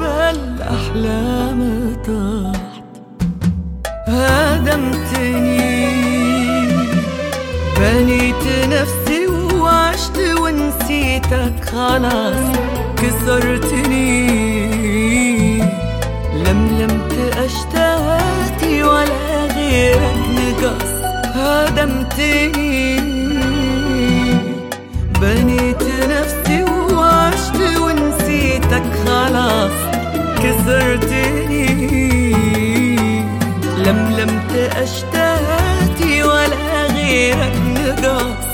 ورا الأحلام طحت هدمتني. بنيت نفسي وعشت ونسيتك خلاص كسرتني. لملمت أشتهاتي ولا غيرك نقص. هدمتني. بنيت نفسي لم أشتاتي ولا غيرك نضاف